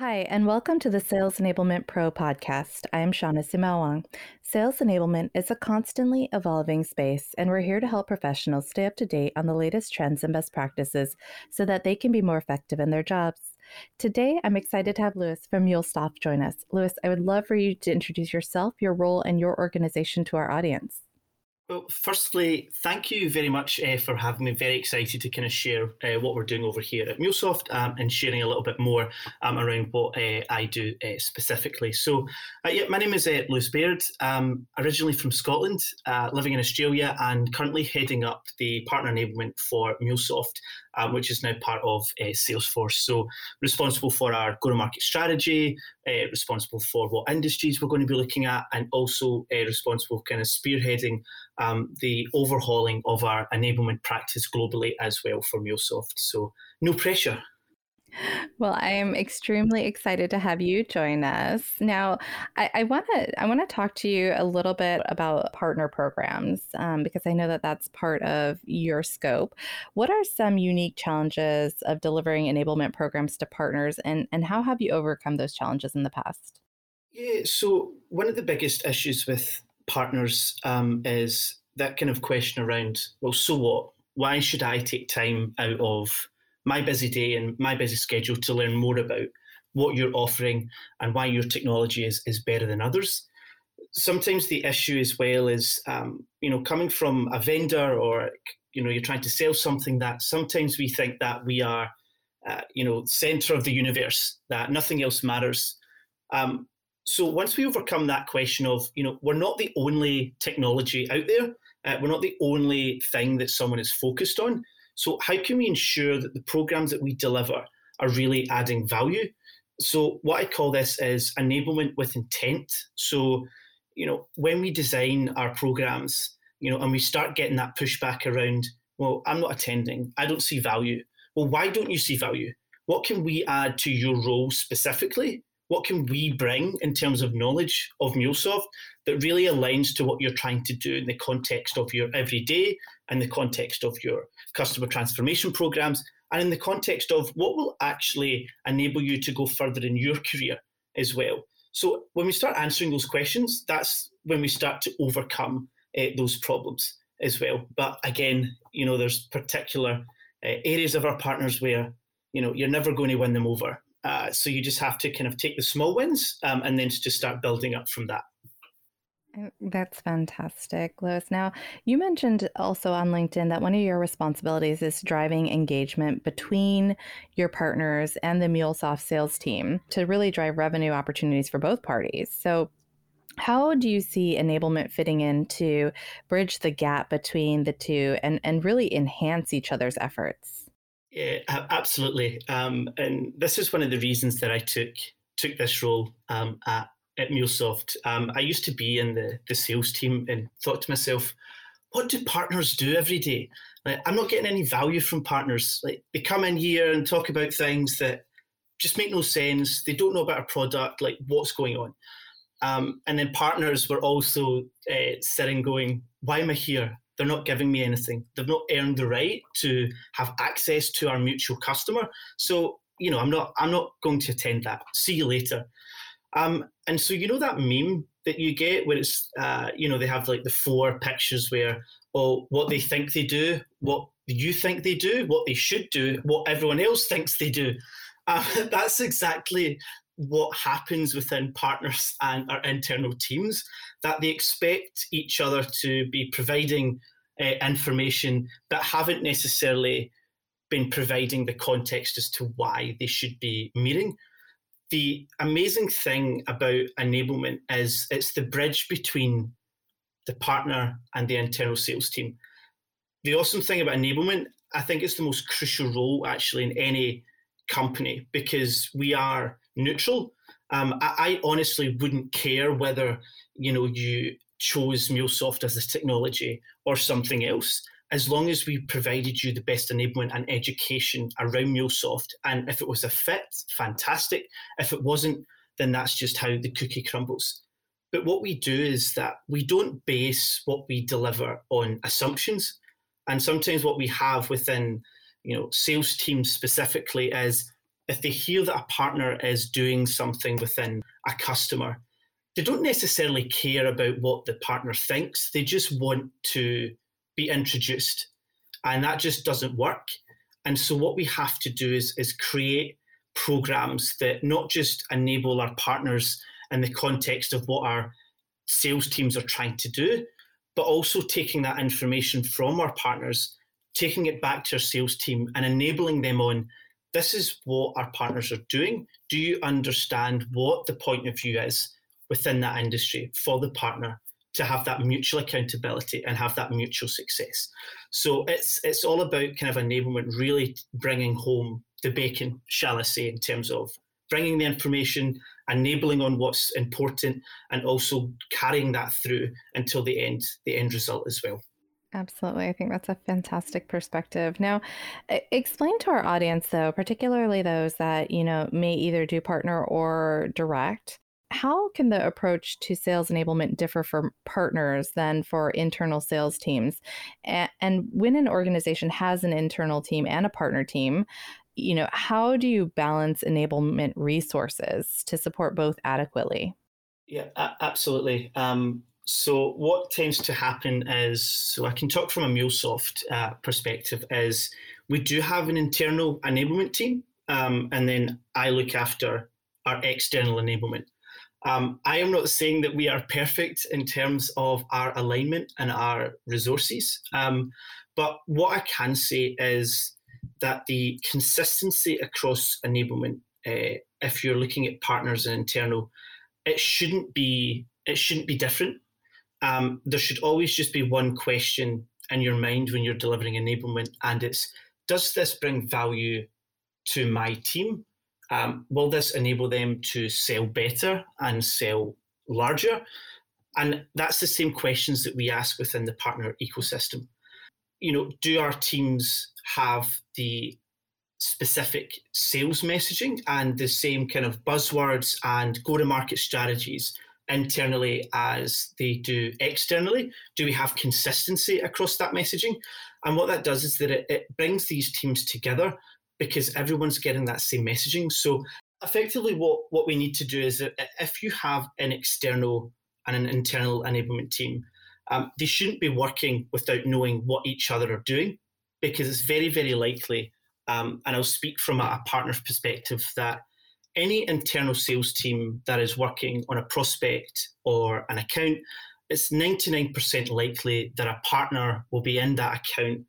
Hi, and welcome to the Sales Enablement Pro podcast. I am Shawnna Sumaoang. Sales enablement is a constantly evolving space, and we're here to help professionals stay up to date on the latest trends and best practices so that they can be more effective in their jobs. Today, I'm excited to have Lewis from MuleSoft join us. Lewis, I would love for you to introduce yourself, your role, and your organization to our audience. Well, firstly, thank you very much uh, for having me. Very excited to kind of share uh, what we're doing over here at MuleSoft um, and sharing a little bit more um, around what uh, I do uh, specifically. So, uh, yeah, my name is uh, Lewis Baird. Um, originally from Scotland, living in Australia, and currently heading up the partner enablement for MuleSoft um, which is now part of uh, Salesforce. So, responsible for our go to market strategy, uh, responsible for what industries we're going to be looking at, and also uh, responsible kind of spearheading um, the overhauling of our enablement practice globally as well for MuleSoft. So, no pressure. Well, I am extremely excited to have you join us. Now, I want to I want to talk to you a little bit about partner programs um, because I know that that's part of your scope. What are some unique challenges of delivering enablement programs to partners, and and how have you overcome those challenges in the past? Yeah, so one of the biggest issues with partners um, is that kind of question around, well, so what? Why should I take time out of my busy day and my busy schedule to learn more about what you're offering and why your technology is, is better than others. Sometimes the issue as well is, um, you know, coming from a vendor or, you know, you're trying to sell something that sometimes we think that we are, uh, you know, center of the universe, that nothing else matters. Um, so once we overcome that question of, you know, we're not the only technology out there, uh, we're not the only thing that someone is focused on. So, how can we ensure that the programs that we deliver are really adding value? So, what I call this is enablement with intent. So, you know, when we design our programs, you know, and we start getting that pushback around, well, I'm not attending, I don't see value. Well, why don't you see value? What can we add to your role specifically? What can we bring in terms of knowledge of MuleSoft that really aligns to what you're trying to do in the context of your everyday and the context of your customer transformation programs and in the context of what will actually enable you to go further in your career as well. So when we start answering those questions, that's when we start to overcome uh, those problems as well. But again, you know, there's particular uh, areas of our partners where you know you're never going to win them over. Uh, so you just have to kind of take the small wins um, and then just start building up from that. That's fantastic, Lewis. Now, you mentioned also on LinkedIn that one of your responsibilities is driving engagement between your partners and the MuleSoft sales team to really drive revenue opportunities for both parties. So, how do you see enablement fitting in to bridge the gap between the two and, and really enhance each other's efforts? Yeah, absolutely. Um, and this is one of the reasons that I took took this role um, at at MuleSoft, um, I used to be in the, the sales team and thought to myself, what do partners do every day? Like, I'm not getting any value from partners. Like they come in here and talk about things that just make no sense. They don't know about a product, like what's going on. Um, and then partners were also uh, sitting going, why am I here? They're not giving me anything. They've not earned the right to have access to our mutual customer. So, you know, I'm not I'm not going to attend that. See you later. Um, and so you know that meme that you get where it's uh, you know they have like the four pictures where oh what they think they do, what you think they do, what they should do, what everyone else thinks they do. Uh, that's exactly what happens within partners and our internal teams that they expect each other to be providing uh, information but haven't necessarily been providing the context as to why they should be meeting the amazing thing about enablement is it's the bridge between the partner and the internal sales team. The awesome thing about enablement, I think it's the most crucial role actually in any company because we are neutral. Um, I, I, honestly wouldn't care whether you know you chose MuleSoft as a technology or something else as long as we provided you the best enablement and education around MuleSoft, and if it was a fit, fantastic. If it wasn't, then that's just how the cookie crumbles. But what we do is that we don't base what we deliver on assumptions. And sometimes what we have within, you know, sales teams specifically is if they hear that a partner is doing something within a customer, they don't necessarily care about what the partner thinks. They just want to be introduced. And that just doesn't work. And so, what we have to do is, is create programs that not just enable our partners in the context of what our sales teams are trying to do, but also taking that information from our partners, taking it back to our sales team and enabling them on this is what our partners are doing. Do you understand what the point of view is within that industry for the partner to have that mutual accountability and have that mutual success? So it's it's all about kind of enablement, really bringing home the bacon, shall I say, in terms of bringing the information, enabling on what's important, and also carrying that through until the end, the end result as well. Absolutely. I think that's a fantastic perspective. Now, explain to our audience, though, particularly those that, you know, may either do partner or direct, how can the approach to sales enablement differ for partners than for internal sales teams? And when an organization has an internal team and a partner team, you know, how do you balance enablement resources to support both adequately? Yeah, absolutely. Um, so what tends to happen is, so I can talk from a MuleSoft uh, perspective, is we do have an internal enablement team, um, and then I look after our external enablement. Um, I am not saying that we are perfect in terms of our alignment and our resources, um, but what I can say is that the consistency across enablement, uh, if you're looking at partners and internal, it shouldn't be it shouldn't be different. Um, there should always just be one question in your mind when you're delivering enablement, and it's does this bring value to my team? Um, will this enable them to sell better and sell larger? And that's the same questions that we ask within the partner ecosystem. You know, do our teams have the specific sales messaging and the same kind of buzzwords and go to market strategies internally as they do externally? Do we have consistency across that messaging? And what that does is that it, it brings these teams together because everyone's getting that same messaging. So effectively what, what we need to do is that if you have an external and an internal enablement team, um, they shouldn't be working without knowing what each other are doing because it's very, very likely, um, and I'll speak from a partner's perspective, that any internal sales team that is working on a prospect or an account, it's 99% likely that a partner will be in that account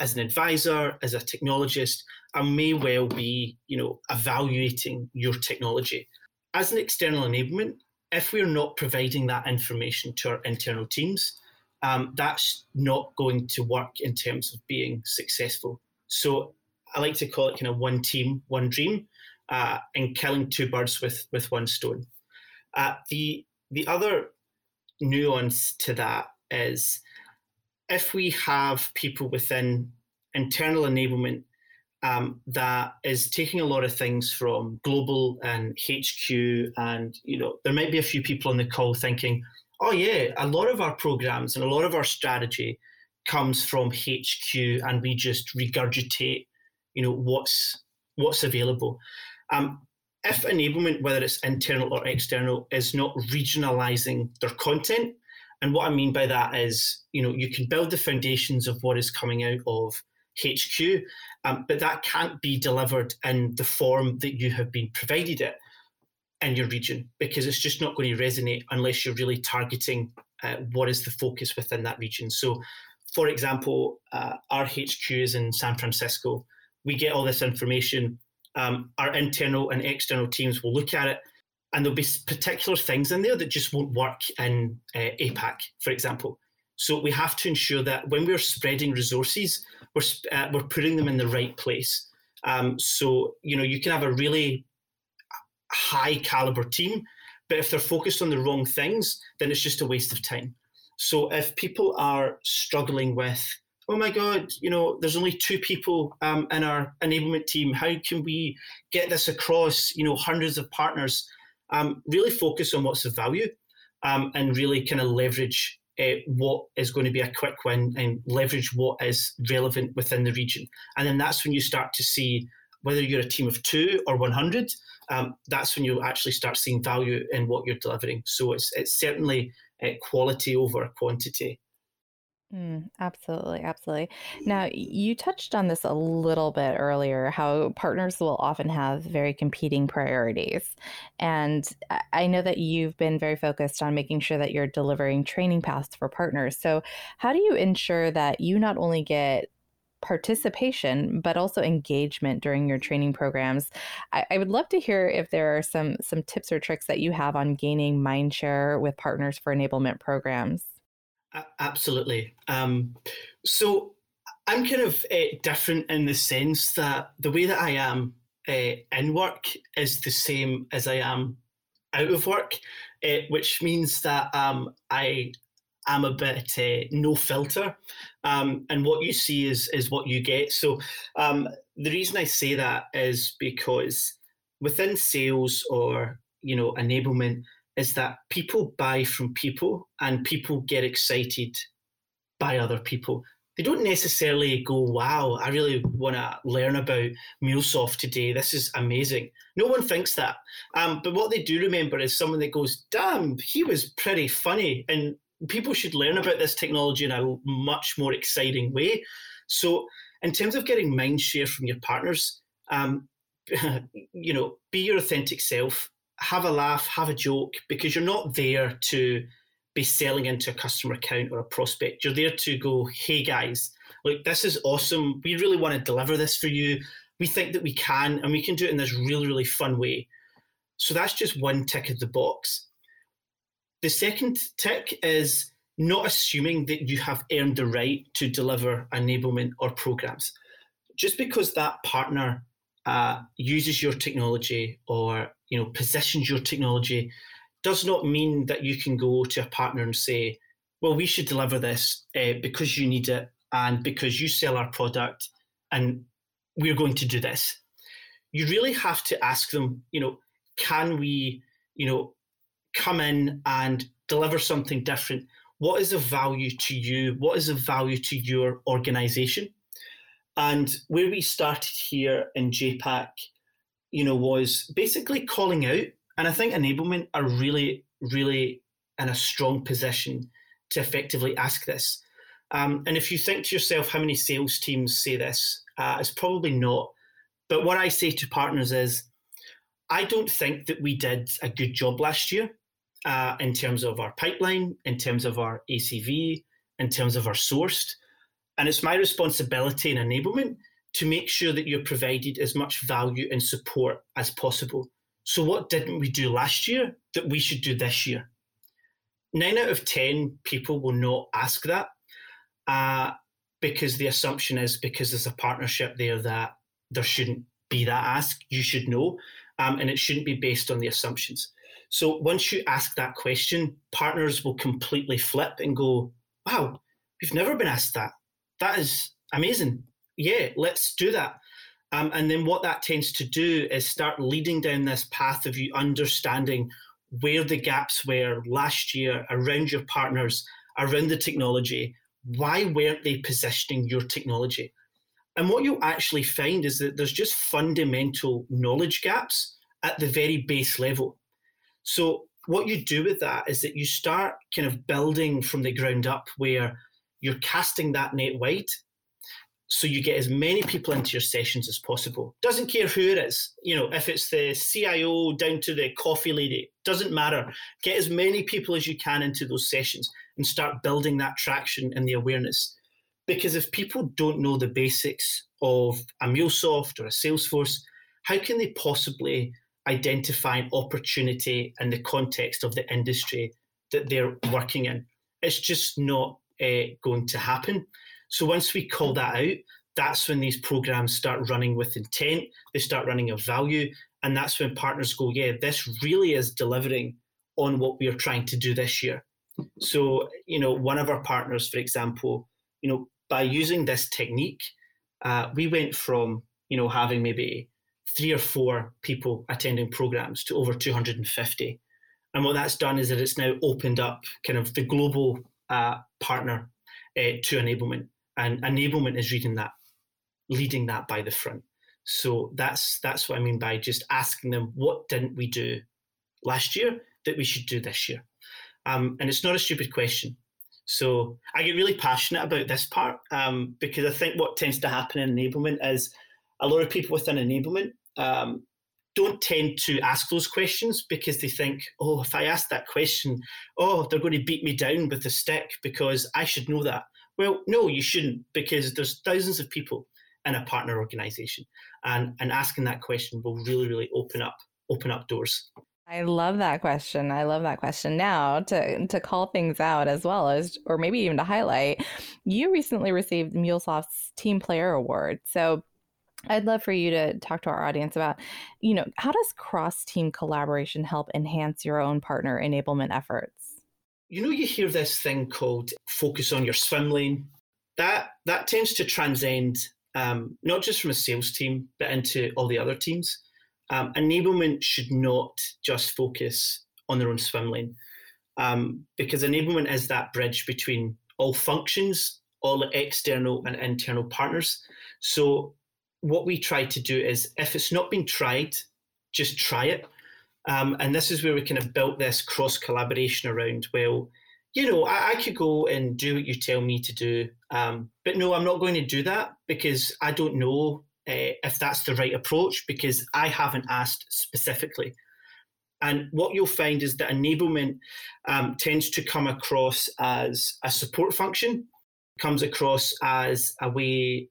as an advisor, as a technologist, and may well be, you know, evaluating your technology. As an external enablement, if we're not providing that information to our internal teams, um, that's not going to work in terms of being successful. So I like to call it kind of one team, one dream, uh, and killing two birds with with one stone. Uh, the the other nuance to that is if we have people within internal enablement um, that is taking a lot of things from global and HQ, and you know there might be a few people on the call thinking, oh yeah, a lot of our programs and a lot of our strategy comes from HQ, and we just regurgitate, you know, what's what's available. Um, if enablement, whether it's internal or external, is not regionalizing their content, and what I mean by that is, you know, you can build the foundations of what is coming out of HQ, um, but that can't be delivered in the form that you have been provided it in your region because it's just not going to resonate unless you're really targeting uh, what is the focus within that region. So, for example, uh, our HQ is in San Francisco. We get all this information. Um, our internal and external teams will look at it, and there'll be particular things in there that just won't work in uh, APAC, for example. So we have to ensure that when we're spreading resources, we're uh, we're putting them in the right place. Um, so you know you can have a really high caliber team, but if they're focused on the wrong things, then it's just a waste of time. So if people are struggling with, oh my God, you know, there's only two people um, in our enablement team. How can we get this across, you know, hundreds of partners? Um, really focus on what's of value um, and really kind of leverage uh, what is going to be a quick win and leverage what is relevant within the region. And then that's when you start to see whether you're a team of two or 100, um, that's when you actually start seeing value in what you're delivering. So it's it's certainly uh, quality over quantity. Mm, absolutely, absolutely. Now, you touched on this a little bit earlier how partners will often have very competing priorities. And I know that you've been very focused on making sure that you're delivering training paths for partners. So, how do you ensure that you not only get participation but also engagement during your training programs I, I, would love to hear if there are some some tips or tricks that you have on gaining mind share with partners for enablement programs absolutely. Um, so I'm kind of uh, different in the sense that the way that I am uh, in work is the same as I am out of work, uh, which means that um, I am a bit no filter, um, and what you see is is what you get. So um, the reason I say that is because within sales or you know enablement is that people buy from people and people get excited by other people. They don't necessarily go, wow, I really want to learn about MuleSoft today. This is amazing. No one thinks that. Um, but what they do remember is someone that goes, damn, he was pretty funny. And people should learn about this technology in a much more exciting way. So, in terms of getting mind share from your partners, um, you know, be your authentic self, have a laugh, have a joke, because you're not there to be selling into a customer account or a prospect. You're there to go, hey guys, look, this is awesome. We really want to deliver this for you. We think that we can, and we can do it in this really, really fun way. So that's just one tick of the box. The second tick is not assuming that you have earned the right to deliver enablement or programs. Just because that partner uh, uses your technology or you know positions your technology does not mean that you can go to a partner and say, well, we should deliver this uh, because you need it and because you sell our product and we're going to do this. You really have to ask them, you know, can we, you know, come in and deliver something different? What is of value to you? What is of value to your organization? And where we started here in JPAC, you know, was basically calling out. And I think enablement are really, really in a strong position to effectively ask this. Um, and if you think to yourself how many sales teams say this, uh, it's probably not. But what I say to partners is, I don't think that we did a good job last year uh, in terms of our pipeline, in terms of our ACV, in terms of our sourced. And it's my responsibility and enablement to make sure that you're provided as much value and support as possible. So, what didn't we do last year that we should do this year? Nine out of 10 people will not ask that uh, because the assumption is because there's a partnership there that there shouldn't be that ask. You should know, um, and it shouldn't be based on the assumptions. So, once you ask that question, partners will completely flip and go, wow, we've never been asked that that is amazing. Yeah, let's do that. Um, and then what that tends to do is start leading down this path of you understanding where the gaps were last year around your partners, around the technology. Why weren't they positioning your technology? And what you'll actually find is that there's just fundamental knowledge gaps at the very base level. So, what you do with that is that you start kind of building from the ground up where you're casting that net wide so you get as many people into your sessions as possible. Doesn't care who it is. You know, if it's the CIO down to the coffee lady, doesn't matter. Get as many people as you can into those sessions and start building that traction and the awareness. Because if people don't know the basics of a MuleSoft or a Salesforce, how can they possibly identify an opportunity in the context of the industry that they're working in? It's just not uh, going to happen. So once we call that out, that's when these programs start running with intent, they start running of value, and that's when partners go, yeah, this really is delivering on what we are trying to do this year. So, you know, one of our partners, for example, you know, by using this technique, uh, we went from, you know, having maybe three or four people attending programs to over 250. And what that's done is that it's now opened up kind of the global uh, partner uh, to enablement, and enablement is reading that, leading that by the front. So that's that's what I mean by just asking them what didn't we do last year that we should do this year. Um, and it's not a stupid question. So I get really passionate about this part um, because I think what tends to happen in enablement is a lot of people within enablement um, don't tend to ask those questions because they think, oh, if I ask that question, oh, they're going to beat me down with a stick because I should know that. Well, no, you shouldn't because there's thousands of people in a partner organization, and and asking that question will really, really open up open up doors. I love that question. I love that question. Now to to call things out as well as or maybe even to highlight, you recently received MuleSoft's Team Player Award. So I'd love for you to talk to our audience about, you know, how does cross team collaboration help enhance your own partner enablement efforts? You know, you hear this thing called focus on your swim lane. That that tends to transcend um, not just from a sales team, but into all the other teams um, enablement should not just focus on their own swim lane um, because enablement is that bridge between all functions, all external and internal partners. So, what we try to do is if it's not been tried, just try it. Um, and this is where we kind of built this cross collaboration around, well, you know, I, I, could go and do what you tell me to do. Um, but no, I'm not going to do that because I don't know uh, if that's the right approach because I haven't asked specifically. And what you'll find is that enablement um, tends to come across as a support function, comes across as a way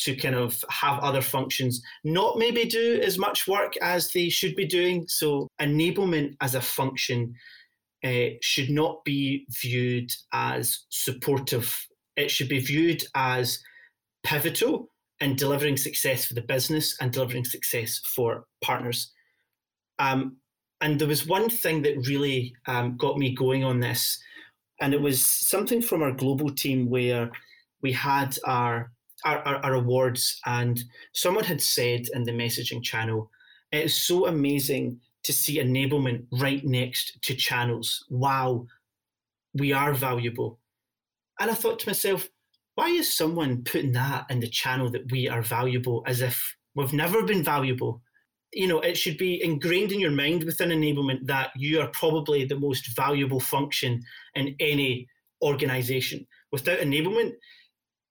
to kind of have other functions not maybe do as much work as they should be doing. So, enablement as a function uh, should not be viewed as supportive, it should be viewed as pivotal in delivering success for the business and delivering success for partners. Um, and there was one thing that really um, got me going on this, and it was something from our global team where we had our, our, awards, and someone had said in the messaging channel, it is so amazing to see enablement right next to channels. Wow, we are valuable. And I thought to myself, why is someone putting that in the channel that we are valuable as if we've never been valuable? You know, it should be ingrained in your mind within enablement that you are probably the most valuable function in any organization. Without enablement,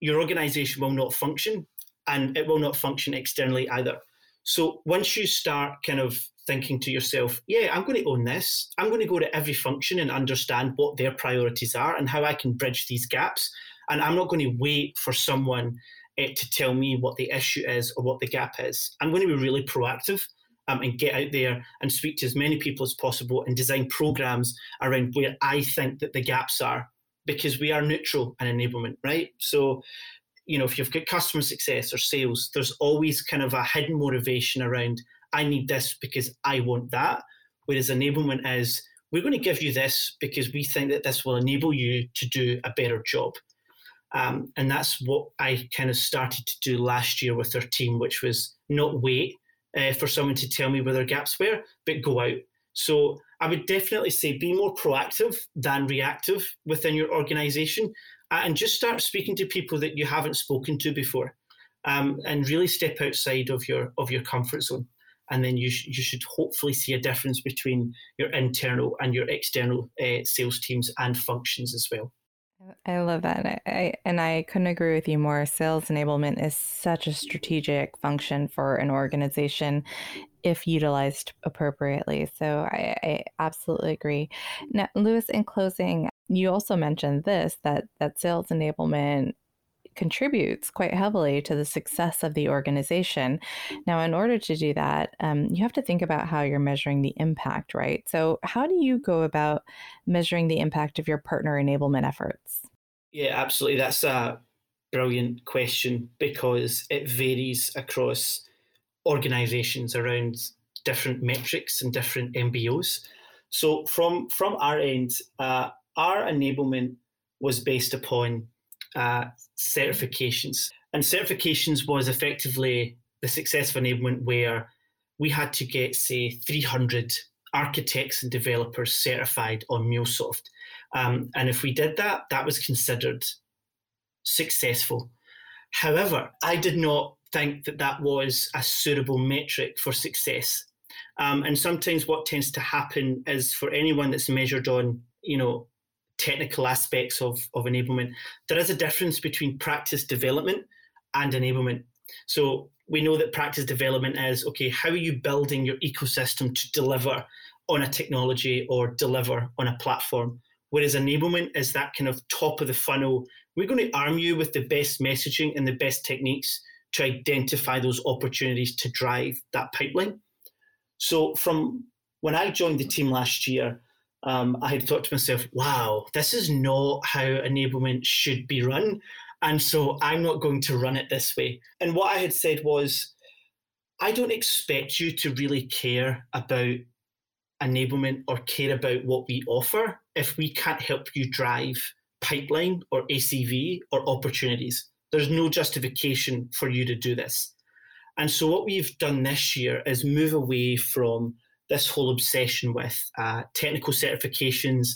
your organization will not function and it will not function externally either. So once you start kind of thinking to yourself, yeah, I'm going to own this. I'm going to go to every function and understand what their priorities are and how I can bridge these gaps and I'm not going to wait for someone uh, to tell me what the issue is or what the gap is. I'm going to be really proactive um, and get out there and speak to as many people as possible and design programs around where I think that the gaps are because we are neutral in enablement, right? So, you know, if you've got customer success or sales, there's always kind of a hidden motivation around, I need this because I want that. Whereas enablement is, we're going to give you this because we think that this will enable you to do a better job. Um, and that's what I kind of started to do last year with our team, which was not wait uh, for someone to tell me where their gaps were, but go out. So I would definitely say be more proactive than reactive within your organization uh, and just start speaking to people that you haven't spoken to before um, and really step outside of your of your comfort zone. And then you, sh- you should hopefully see a difference between your internal and your external uh, sales teams and functions as well. I love that. I, I, and I couldn't agree with you more. Sales enablement is such a strategic function for an organization if utilized appropriately. So I, I absolutely agree. Now, Lewis, in closing, you also mentioned this that that sales enablement contributes quite heavily to the success of the organization. Now, in order to do that, um, you have to think about how you're measuring the impact, right? So, how do you go about measuring the impact of your partner enablement efforts? Yeah, absolutely. That's a brilliant question because it varies across organizations around different metrics and different MBOs. So, from, from our end, uh, our enablement was based upon uh, certifications. And certifications was effectively the success of enablement where we had to get, say, 300 architects and developers certified on MuleSoft. Um, and if we did that, that was considered successful. However, I did not think that that was a suitable metric for success. Um, and sometimes what tends to happen is for anyone that's measured on, you know, technical aspects of, of enablement, there is a difference between practice development and enablement. So we know that practice development is okay, how are you building your ecosystem to deliver on a technology or deliver on a platform? Whereas enablement is that kind of top of the funnel. We're going to arm you with the best messaging and the best techniques to identify those opportunities to drive that pipeline. So from when I joined the team last year, um, I had thought to myself, wow, this is not how enablement should be run. And so I'm not going to run it this way. And what I had said was, I don't expect you to really care about enablement or care about what we offer if we can't help you drive pipeline or ACV or opportunities. There's no justification for you to do this. And so, what we've done this year is move away from this whole obsession with uh, technical certifications,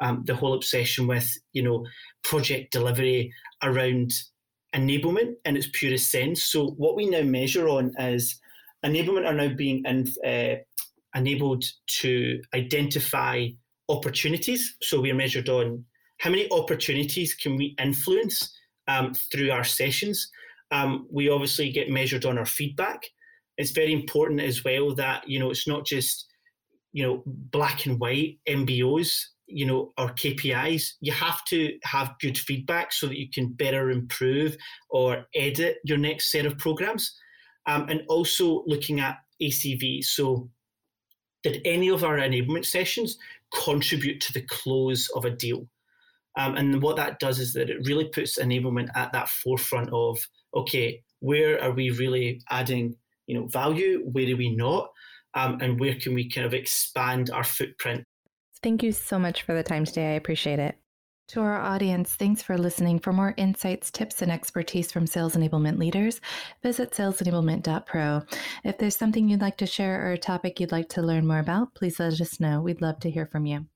um, the whole obsession with you know project delivery around enablement in its purest sense. So what we now measure on is enablement are now being in, uh, enabled to identify opportunities. So we are measured on how many opportunities can we influence um, through our sessions. Um, we obviously get measured on our feedback. It's very important as well that you know it's not just you know black and white MBOs you know or KPIs. You have to have good feedback so that you can better improve or edit your next set of programs, um, and also looking at ACV. So did any of our enablement sessions contribute to the close of a deal? Um, and what that does is that it really puts enablement at that forefront of okay, where are we really adding you know value? Where are we not? Um, and where can we kind of expand our footprint? Thank you so much for the time today. I appreciate it. To our audience, thanks for listening. For more insights, tips, and expertise from sales enablement leaders, visit salesenablement.pro. If there's something you'd like to share or a topic you'd like to learn more about, please let us know. We'd love to hear from you.